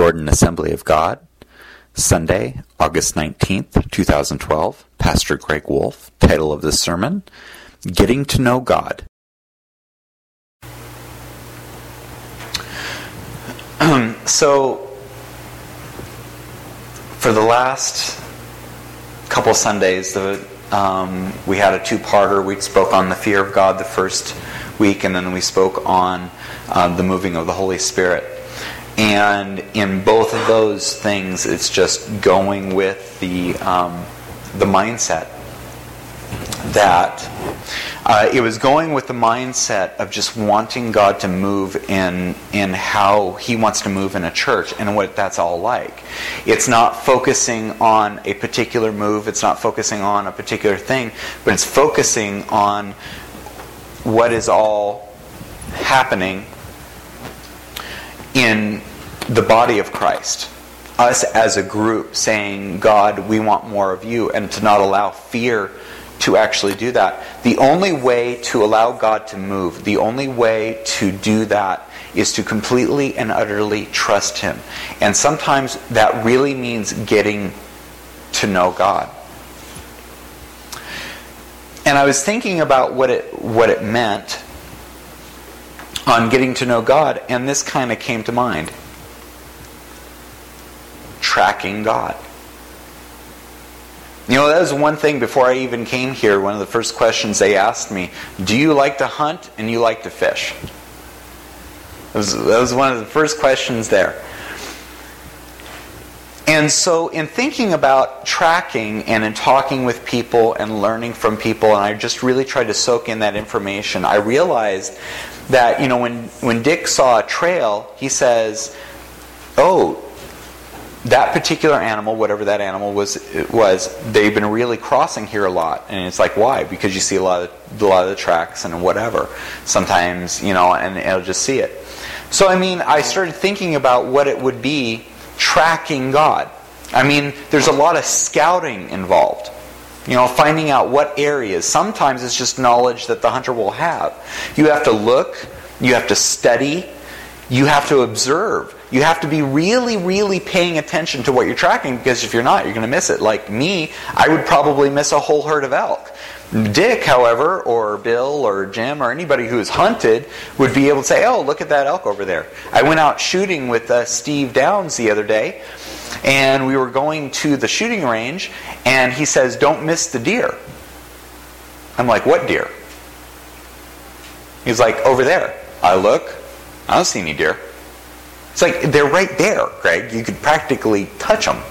Jordan Assembly of God, Sunday, August 19th, 2012. Pastor Greg Wolf. Title of the sermon Getting to Know God. so, for the last couple Sundays, the, um, we had a two parter. We spoke on the fear of God the first week, and then we spoke on uh, the moving of the Holy Spirit. And in both of those things, it's just going with the, um, the mindset that uh, it was going with the mindset of just wanting God to move in in how He wants to move in a church and what that's all like. It's not focusing on a particular move. It's not focusing on a particular thing, but it's focusing on what is all happening in the body of Christ. Us as a group saying, God, we want more of you, and to not allow fear to actually do that. The only way to allow God to move, the only way to do that is to completely and utterly trust Him. And sometimes that really means getting to know God. And I was thinking about what it what it meant on getting to know God, and this kind of came to mind. Tracking God. You know, that was one thing before I even came here. One of the first questions they asked me Do you like to hunt and you like to fish? That was, that was one of the first questions there. And so, in thinking about tracking and in talking with people and learning from people, and I just really tried to soak in that information, I realized that, you know, when, when Dick saw a trail, he says, Oh, that particular animal, whatever that animal was, was they've been really crossing here a lot, and it's like why? Because you see a lot of a lot of the tracks and whatever. Sometimes you know, and it'll just see it. So I mean, I started thinking about what it would be tracking God. I mean, there's a lot of scouting involved. You know, finding out what areas. Sometimes it's just knowledge that the hunter will have. You have to look. You have to study. You have to observe you have to be really, really paying attention to what you're tracking because if you're not, you're going to miss it. Like me, I would probably miss a whole herd of elk. Dick, however, or Bill or Jim or anybody who is hunted would be able to say, oh, look at that elk over there. I went out shooting with uh, Steve Downs the other day, and we were going to the shooting range, and he says, don't miss the deer. I'm like, what deer? He's like, over there. I look, I don't see any deer. It's like they're right there, Greg. You could practically touch them.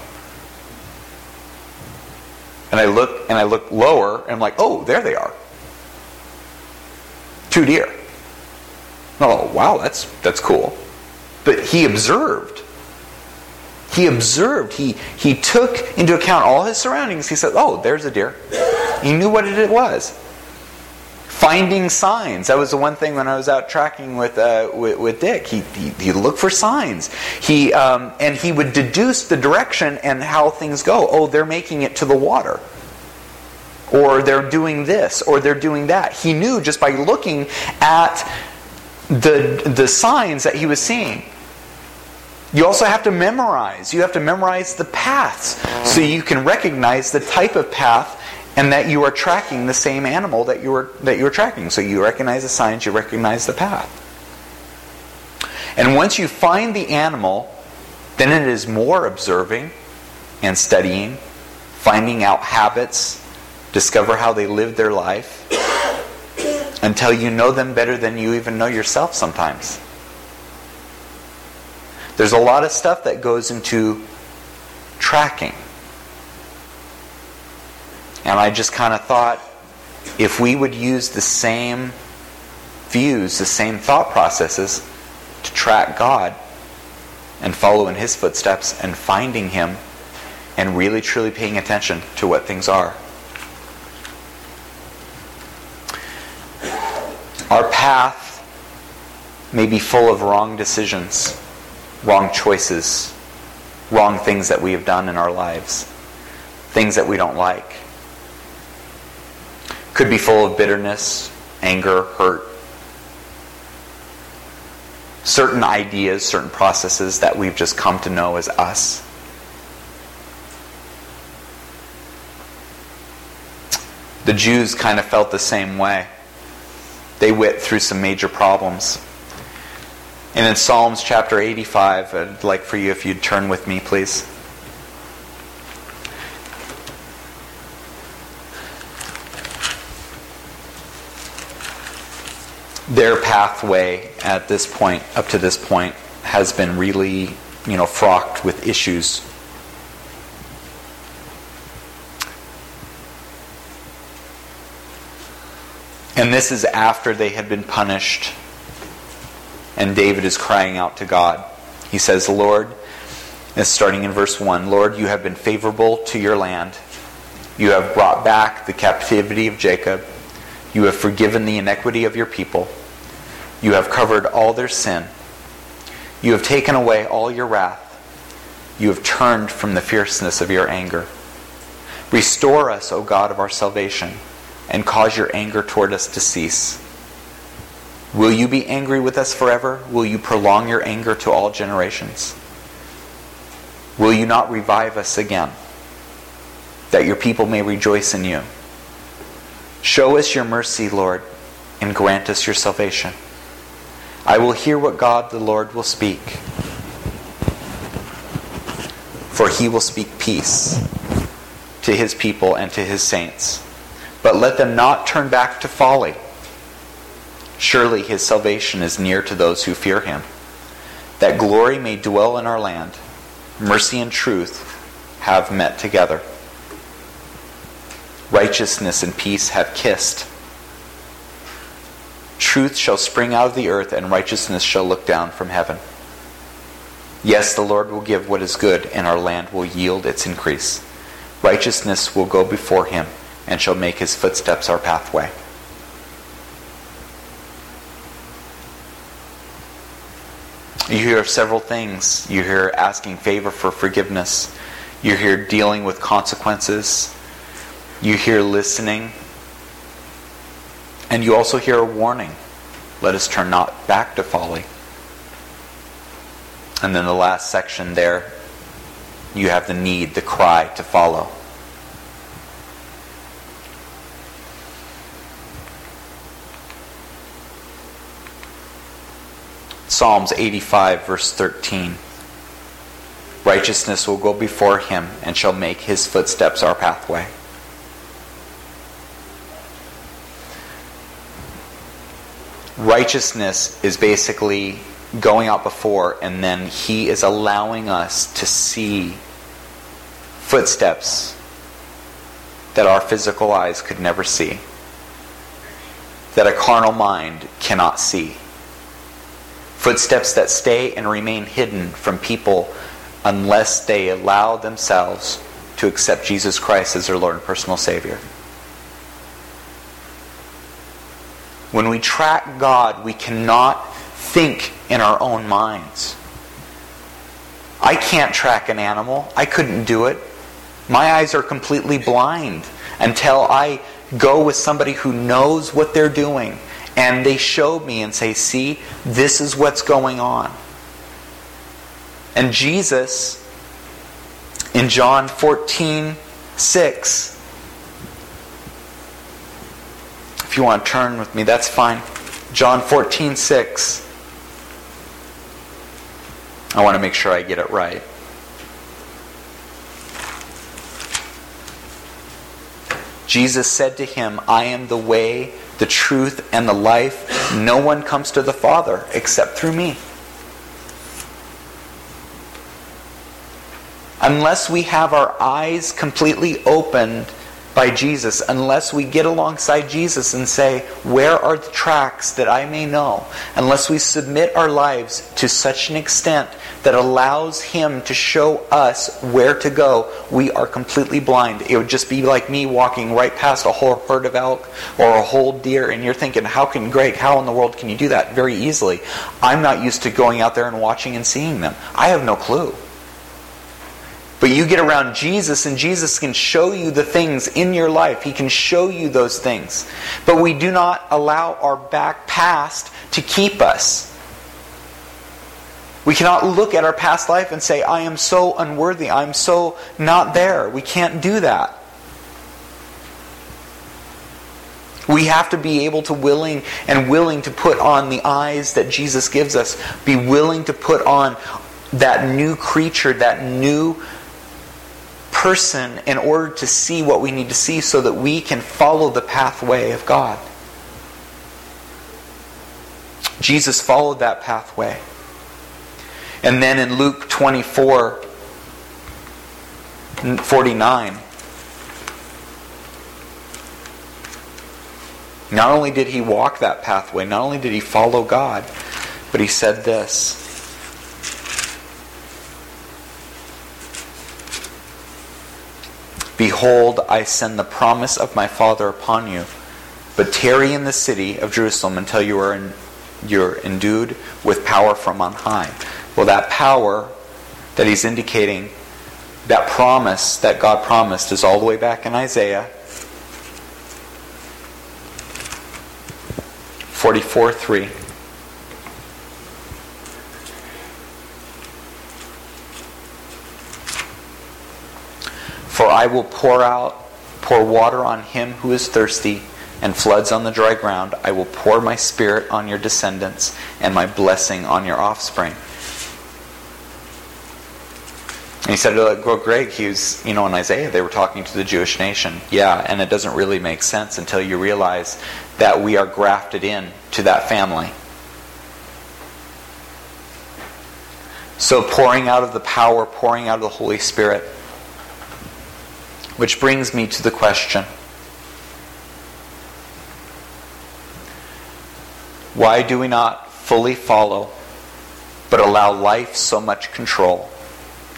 And I look and I look lower and I'm like, oh, there they are. Two deer. Oh, wow, that's that's cool. But he observed. He observed. He he took into account all his surroundings. He said, "Oh, there's a deer." He knew what it was finding signs. That was the one thing when I was out tracking with uh, with, with, Dick. He, he, looked for signs. He um, and he would deduce the direction and how things go. Oh, they're making it to the water, or they're doing this, or they're doing that. He knew just by looking at the the signs that he was seeing. You also have to memorize. You have to memorize the paths so you can recognize the type of path and that you are tracking the same animal that you were that you were tracking. So you recognize the signs, you recognize the path. And once you find the animal, then it is more observing and studying, finding out habits, discover how they live their life until you know them better than you even know yourself sometimes. There's a lot of stuff that goes into tracking. And I just kind of thought if we would use the same views, the same thought processes to track God and follow in His footsteps and finding Him and really truly paying attention to what things are. Our path may be full of wrong decisions, wrong choices, wrong things that we have done in our lives, things that we don't like could be full of bitterness, anger, hurt. certain ideas, certain processes that we've just come to know as us. The Jews kind of felt the same way. They went through some major problems. And in Psalms chapter 85, I'd like for you if you'd turn with me, please. Their pathway at this point, up to this point, has been really, you know, fraught with issues. And this is after they had been punished and David is crying out to God. He says, Lord, and starting in verse 1 Lord, you have been favorable to your land. You have brought back the captivity of Jacob. You have forgiven the iniquity of your people. You have covered all their sin. You have taken away all your wrath. You have turned from the fierceness of your anger. Restore us, O God of our salvation, and cause your anger toward us to cease. Will you be angry with us forever? Will you prolong your anger to all generations? Will you not revive us again, that your people may rejoice in you? Show us your mercy, Lord, and grant us your salvation. I will hear what God the Lord will speak, for he will speak peace to his people and to his saints. But let them not turn back to folly Surely his salvation is near to those who fear him. That glory may dwell in our land. Mercy and truth have met together. Righteousness and peace have kissed. Truth shall spring out of the earth, and righteousness shall look down from heaven. Yes, the Lord will give what is good, and our land will yield its increase. Righteousness will go before him, and shall make his footsteps our pathway. You hear several things. You hear asking favor for forgiveness. You hear dealing with consequences. You hear listening. And you also hear a warning. Let us turn not back to folly. And then the last section there, you have the need, the cry to follow. Psalms 85, verse 13. Righteousness will go before him and shall make his footsteps our pathway. Righteousness is basically going out before, and then he is allowing us to see footsteps that our physical eyes could never see, that a carnal mind cannot see. Footsteps that stay and remain hidden from people unless they allow themselves to accept Jesus Christ as their Lord and personal Savior. When we track God, we cannot think in our own minds. I can't track an animal. I couldn't do it. My eyes are completely blind until I go with somebody who knows what they're doing and they show me and say, see, this is what's going on. And Jesus, in John 14, 6, if you want to turn with me, that's fine. John 14, 6. I want to make sure I get it right. Jesus said to him, I am the way, the truth, and the life. No one comes to the Father except through me. Unless we have our eyes completely opened by Jesus, unless we get alongside Jesus and say, Where are the tracks that I may know? Unless we submit our lives to such an extent that allows Him to show us where to go, we are completely blind. It would just be like me walking right past a whole herd of elk or a whole deer, and you're thinking, how can Greg, how in the world can you do that? Very easily. I'm not used to going out there and watching and seeing them. I have no clue. But you get around Jesus, and Jesus can show you the things in your life. He can show you those things. But we do not allow our back past to keep us. We cannot look at our past life and say, I am so unworthy. I'm so not there. We can't do that. We have to be able to willing and willing to put on the eyes that Jesus gives us. Be willing to put on that new creature, that new person in order to see what we need to see so that we can follow the pathway of God. Jesus followed that pathway. And then in Luke 24 49, not only did he walk that pathway, not only did he follow God, but he said this. Behold, I send the promise of my Father upon you, but tarry in the city of Jerusalem until you are in, you're endued with power from on high. Well, that power that he's indicating, that promise that God promised, is all the way back in Isaiah 44 3. I will pour out, pour water on him who is thirsty, and floods on the dry ground. I will pour my spirit on your descendants, and my blessing on your offspring. And he said, uh, well, Greg, he was, you know, in Isaiah, they were talking to the Jewish nation. Yeah, and it doesn't really make sense until you realize that we are grafted in to that family. So pouring out of the power, pouring out of the Holy Spirit. Which brings me to the question why do we not fully follow, but allow life so much control?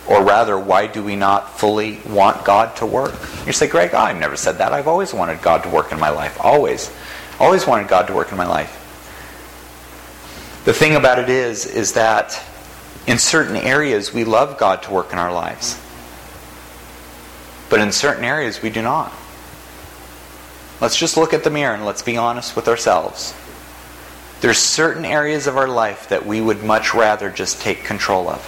Or rather, why do we not fully want God to work? You say, Greg, I've never said that. I've always wanted God to work in my life. Always. Always wanted God to work in my life. The thing about it is, is that in certain areas we love God to work in our lives. But in certain areas, we do not. Let's just look at the mirror and let's be honest with ourselves. There's certain areas of our life that we would much rather just take control of.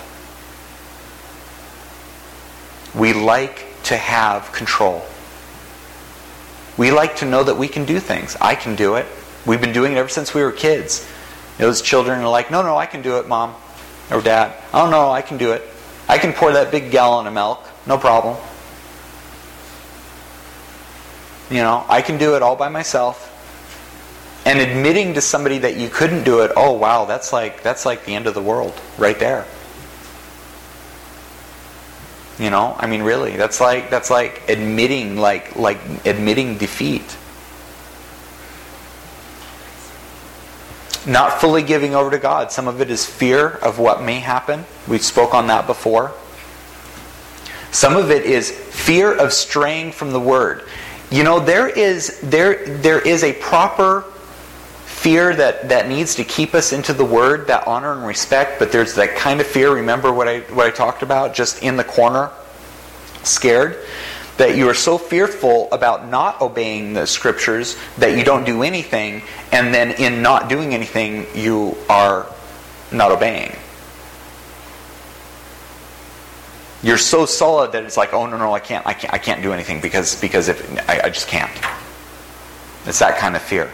We like to have control. We like to know that we can do things. I can do it. We've been doing it ever since we were kids. Those children are like, no, no, I can do it, mom or dad. Oh, no, I can do it. I can pour that big gallon of milk. No problem. You know, I can do it all by myself. And admitting to somebody that you couldn't do it, oh wow, that's like that's like the end of the world right there. You know, I mean really, that's like that's like admitting like like admitting defeat. Not fully giving over to God. Some of it is fear of what may happen. We spoke on that before. Some of it is fear of straying from the word. You know, there is there there is a proper fear that, that needs to keep us into the word, that honor and respect, but there's that kind of fear, remember what I what I talked about, just in the corner, scared, that you are so fearful about not obeying the scriptures that you don't do anything, and then in not doing anything you are not obeying. You're so solid that it's like, oh no no, I can't, I can't, I can't do anything because because if I, I just can't. It's that kind of fear.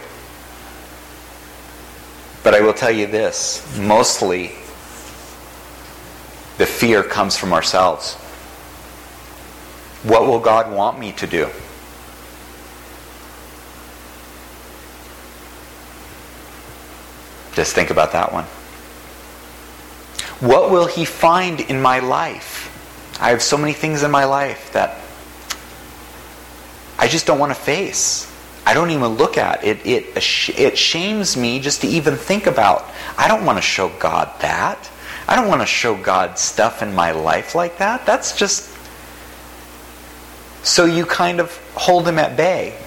But I will tell you this: mostly, the fear comes from ourselves. What will God want me to do? Just think about that one. What will He find in my life? I have so many things in my life that I just don't want to face. I don't even look at it. It it shames me just to even think about. I don't want to show God that. I don't want to show God stuff in my life like that. That's just so you kind of hold him at bay.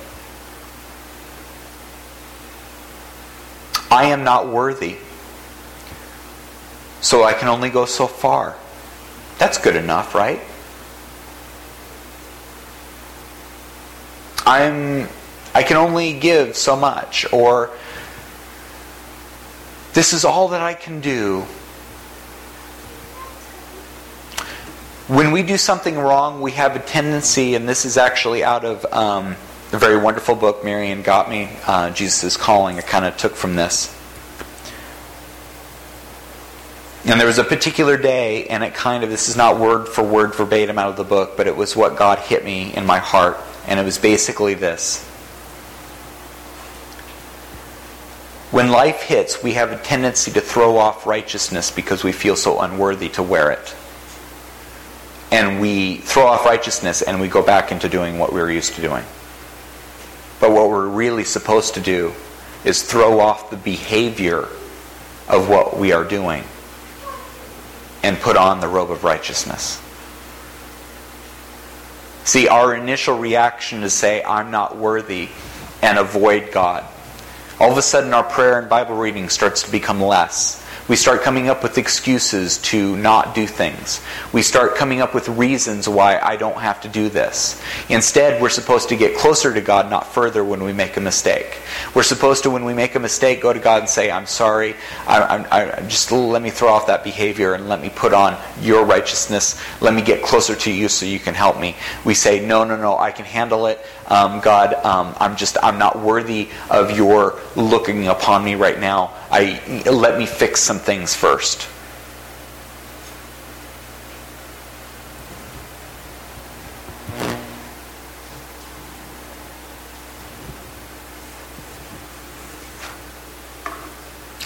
I am not worthy. So I can only go so far. That's good enough, right? I'm I can only give so much or this is all that I can do. when we do something wrong, we have a tendency, and this is actually out of um, a very wonderful book Marion got me, uh, Jesus Calling. I kind of took from this. And there was a particular day, and it kind of, this is not word for word verbatim out of the book, but it was what God hit me in my heart. And it was basically this When life hits, we have a tendency to throw off righteousness because we feel so unworthy to wear it. And we throw off righteousness and we go back into doing what we were used to doing. But what we're really supposed to do is throw off the behavior of what we are doing and put on the robe of righteousness. See, our initial reaction is say, I'm not worthy, and avoid God. All of a sudden, our prayer and Bible reading starts to become less. We start coming up with excuses to not do things. We start coming up with reasons why I don't have to do this. Instead, we're supposed to get closer to God, not further, when we make a mistake. We're supposed to, when we make a mistake, go to God and say, I'm sorry. I, I, I, just let me throw off that behavior and let me put on your righteousness. Let me get closer to you so you can help me. We say, No, no, no, I can handle it. Um, God, um, I'm just, I'm not worthy of your looking upon me right now. I let me fix some things first.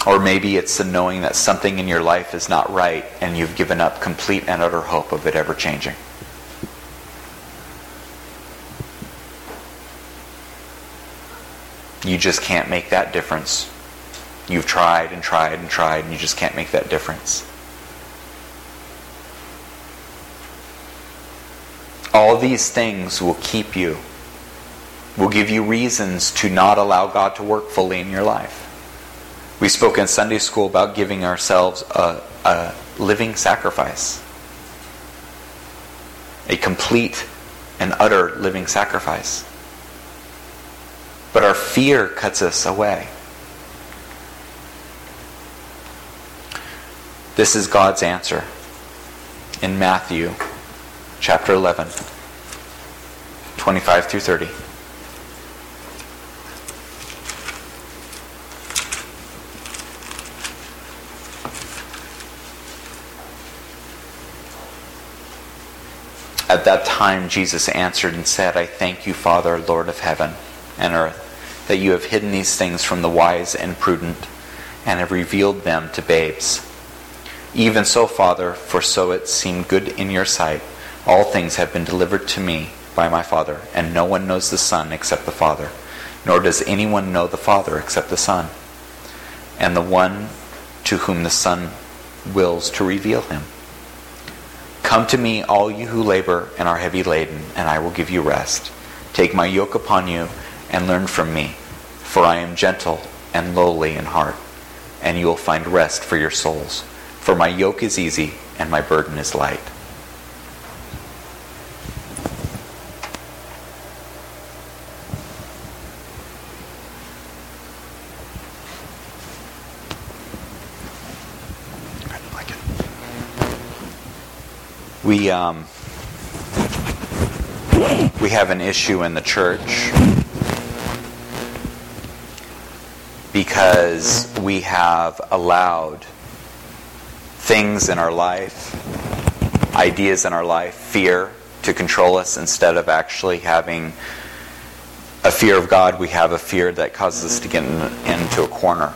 Or maybe it's the knowing that something in your life is not right and you've given up complete and utter hope of it ever changing. You just can't make that difference You've tried and tried and tried, and you just can't make that difference. All these things will keep you, will give you reasons to not allow God to work fully in your life. We spoke in Sunday school about giving ourselves a, a living sacrifice, a complete and utter living sacrifice. But our fear cuts us away. This is God's answer in Matthew chapter 11, 25 through 30. At that time, Jesus answered and said, I thank you, Father, Lord of heaven and earth, that you have hidden these things from the wise and prudent and have revealed them to babes. Even so, Father, for so it seemed good in your sight, all things have been delivered to me by my Father, and no one knows the Son except the Father, nor does anyone know the Father except the Son, and the one to whom the Son wills to reveal him. Come to me, all you who labor and are heavy laden, and I will give you rest. Take my yoke upon you and learn from me, for I am gentle and lowly in heart, and you will find rest for your souls. For my yoke is easy and my burden is light. We um, we have an issue in the church because we have allowed things in our life, ideas in our life, fear to control us instead of actually having a fear of God, we have a fear that causes us to get in, into a corner.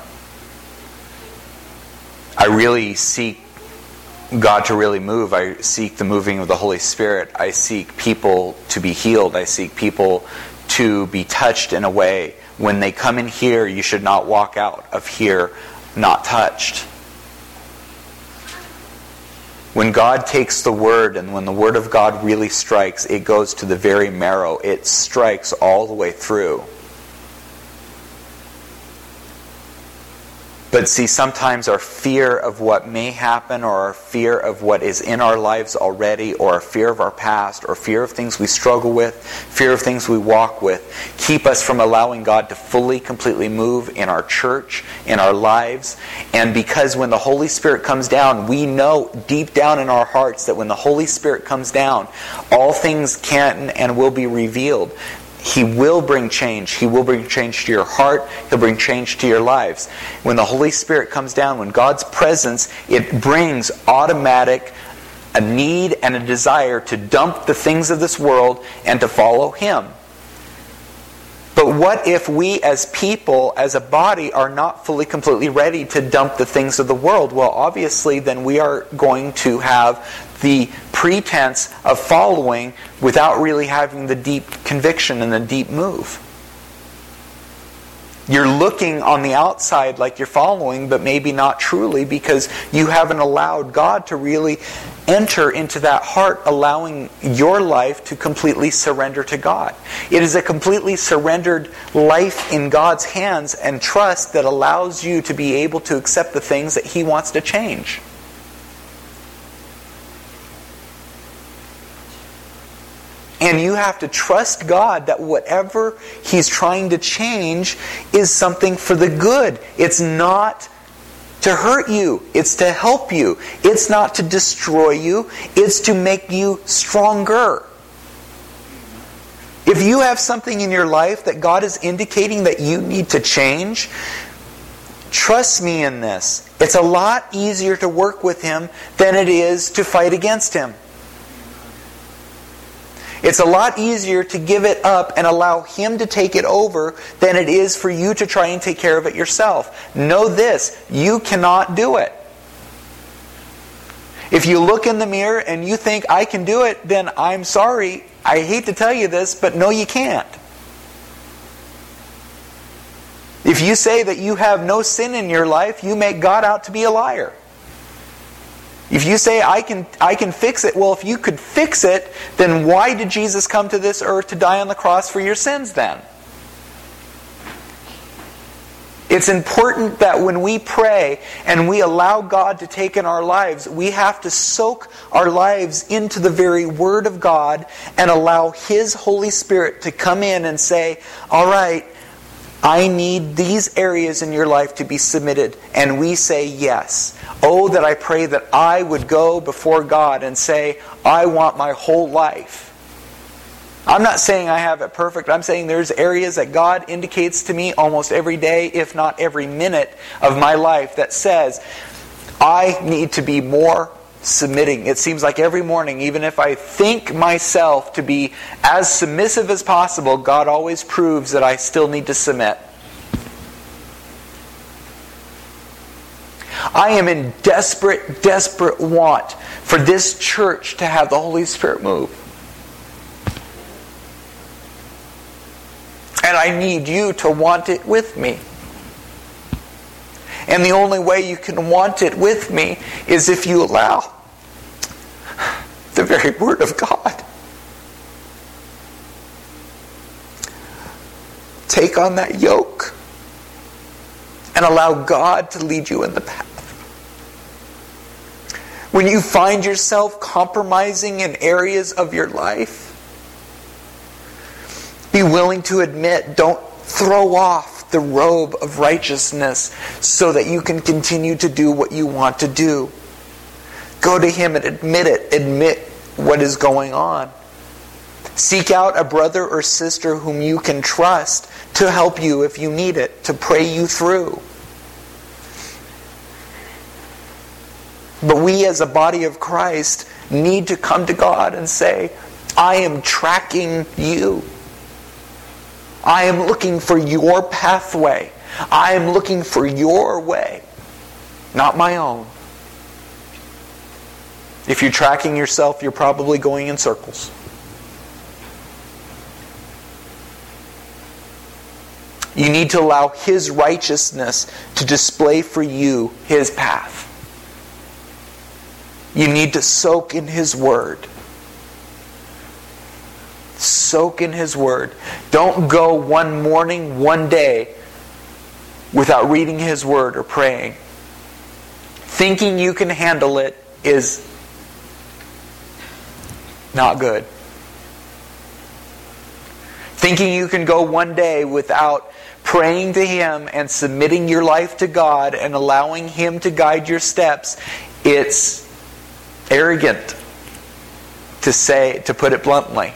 I really seek God to really move. I seek the moving of the Holy Spirit. I seek people to be healed. I seek people to be touched in a way. When they come in here, you should not walk out of here not touched. When God takes the word and when the word of God really strikes, it goes to the very marrow. It strikes all the way through. But see, sometimes our fear of what may happen, or our fear of what is in our lives already, or our fear of our past, or fear of things we struggle with, fear of things we walk with, keep us from allowing God to fully, completely move in our church, in our lives. And because when the Holy Spirit comes down, we know deep down in our hearts that when the Holy Spirit comes down, all things can and will be revealed. He will bring change. He will bring change to your heart. He'll bring change to your lives. When the Holy Spirit comes down, when God's presence, it brings automatic a need and a desire to dump the things of this world and to follow Him. But what if we as people, as a body, are not fully, completely ready to dump the things of the world? Well, obviously, then we are going to have the pretense of following without really having the deep conviction and the deep move. You're looking on the outside like you're following, but maybe not truly because you haven't allowed God to really enter into that heart, allowing your life to completely surrender to God. It is a completely surrendered life in God's hands and trust that allows you to be able to accept the things that He wants to change. And you have to trust God that whatever He's trying to change is something for the good. It's not to hurt you, it's to help you. It's not to destroy you, it's to make you stronger. If you have something in your life that God is indicating that you need to change, trust me in this. It's a lot easier to work with Him than it is to fight against Him. It's a lot easier to give it up and allow Him to take it over than it is for you to try and take care of it yourself. Know this you cannot do it. If you look in the mirror and you think, I can do it, then I'm sorry. I hate to tell you this, but no, you can't. If you say that you have no sin in your life, you make God out to be a liar. If you say, I can, I can fix it, well, if you could fix it, then why did Jesus come to this earth to die on the cross for your sins then? It's important that when we pray and we allow God to take in our lives, we have to soak our lives into the very Word of God and allow His Holy Spirit to come in and say, All right, I need these areas in your life to be submitted. And we say yes. Oh, that I pray that I would go before God and say, I want my whole life. I'm not saying I have it perfect. I'm saying there's areas that God indicates to me almost every day, if not every minute of my life, that says, I need to be more submitting. It seems like every morning, even if I think myself to be as submissive as possible, God always proves that I still need to submit. I am in desperate, desperate want for this church to have the Holy Spirit move. And I need you to want it with me. And the only way you can want it with me is if you allow the very Word of God. Take on that yoke and allow God to lead you in the path. When you find yourself compromising in areas of your life, be willing to admit, don't throw off the robe of righteousness so that you can continue to do what you want to do. Go to Him and admit it. Admit what is going on. Seek out a brother or sister whom you can trust to help you if you need it, to pray you through. But we as a body of Christ need to come to God and say, I am tracking you. I am looking for your pathway. I am looking for your way, not my own. If you're tracking yourself, you're probably going in circles. You need to allow His righteousness to display for you His path. You need to soak in His Word. Soak in His Word. Don't go one morning, one day, without reading His Word or praying. Thinking you can handle it is not good. Thinking you can go one day without praying to Him and submitting your life to God and allowing Him to guide your steps, it's arrogant to say, to put it bluntly.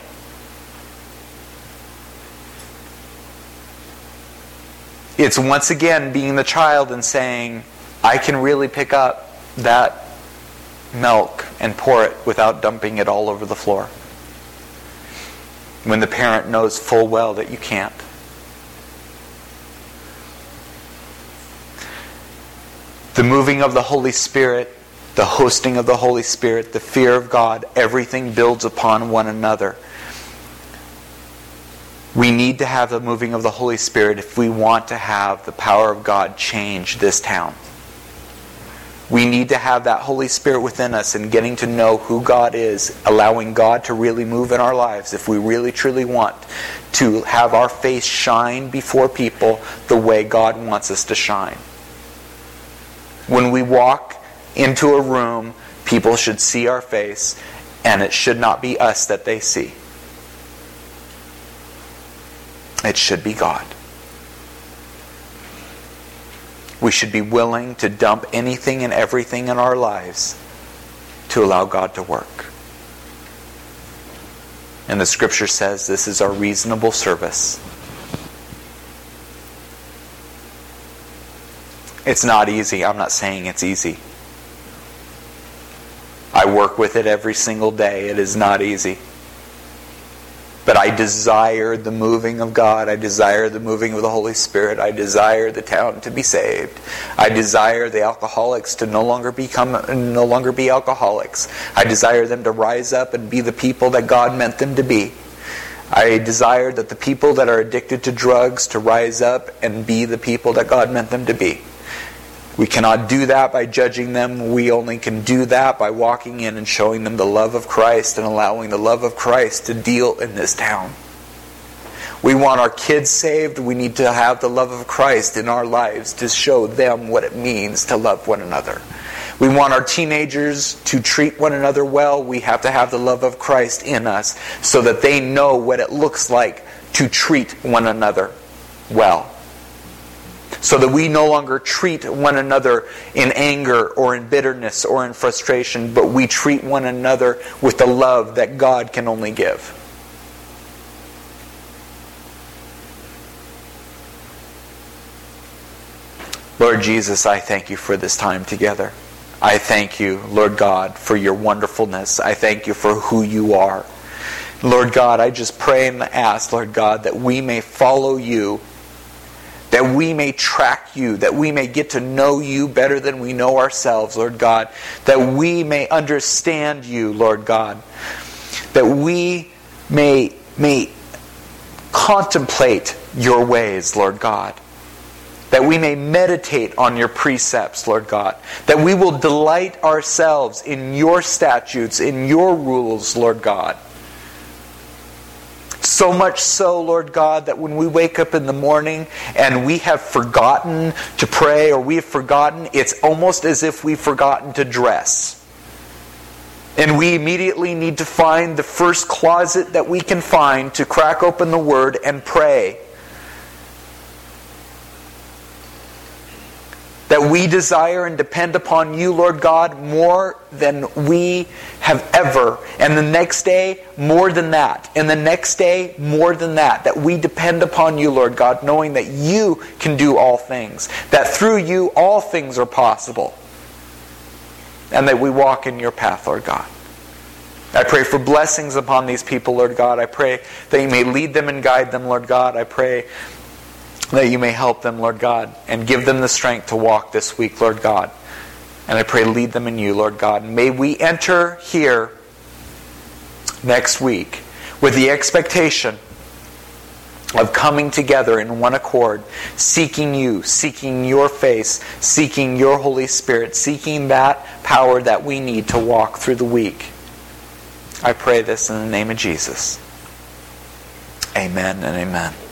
It's once again being the child and saying, I can really pick up that milk and pour it without dumping it all over the floor. When the parent knows full well that you can't. The moving of the Holy Spirit, the hosting of the Holy Spirit, the fear of God, everything builds upon one another. We need to have the moving of the Holy Spirit if we want to have the power of God change this town. We need to have that Holy Spirit within us and getting to know who God is, allowing God to really move in our lives if we really truly want to have our face shine before people the way God wants us to shine. When we walk into a room, people should see our face, and it should not be us that they see. It should be God. We should be willing to dump anything and everything in our lives to allow God to work. And the scripture says this is our reasonable service. It's not easy. I'm not saying it's easy. I work with it every single day. It is not easy. But I desire the moving of God. I desire the moving of the Holy Spirit. I desire the town to be saved. I desire the alcoholics to no longer become no longer be alcoholics. I desire them to rise up and be the people that God meant them to be. I desire that the people that are addicted to drugs to rise up and be the people that God meant them to be. We cannot do that by judging them. We only can do that by walking in and showing them the love of Christ and allowing the love of Christ to deal in this town. We want our kids saved. We need to have the love of Christ in our lives to show them what it means to love one another. We want our teenagers to treat one another well. We have to have the love of Christ in us so that they know what it looks like to treat one another well so that we no longer treat one another in anger or in bitterness or in frustration, but we treat one another with the love that God can only give. Lord Jesus, I thank you for this time together. I thank you, Lord God, for your wonderfulness. I thank you for who you are. Lord God, I just pray and ask, Lord God, that we may follow you that we may track you, that we may get to know you better than we know ourselves, Lord God, that we may understand you, Lord God, that we may, may contemplate your ways, Lord God. That we may meditate on your precepts, Lord God. That we will delight ourselves in your statutes, in your rules, Lord God so much so, Lord God, that when we wake up in the morning and we have forgotten to pray or we have forgotten, it's almost as if we've forgotten to dress. And we immediately need to find the first closet that we can find to crack open the Word and pray. That we desire and depend upon you, Lord God, more than we have ever. And the next day, more than that. And the next day, more than that. That we depend upon you, Lord God, knowing that you can do all things. That through you, all things are possible. And that we walk in your path, Lord God. I pray for blessings upon these people, Lord God. I pray that you may lead them and guide them, Lord God. I pray that you may help them, Lord God, and give them the strength to walk this week, Lord God. And I pray, lead them in you, Lord God. May we enter here next week with the expectation of coming together in one accord, seeking you, seeking your face, seeking your Holy Spirit, seeking that power that we need to walk through the week. I pray this in the name of Jesus. Amen and amen.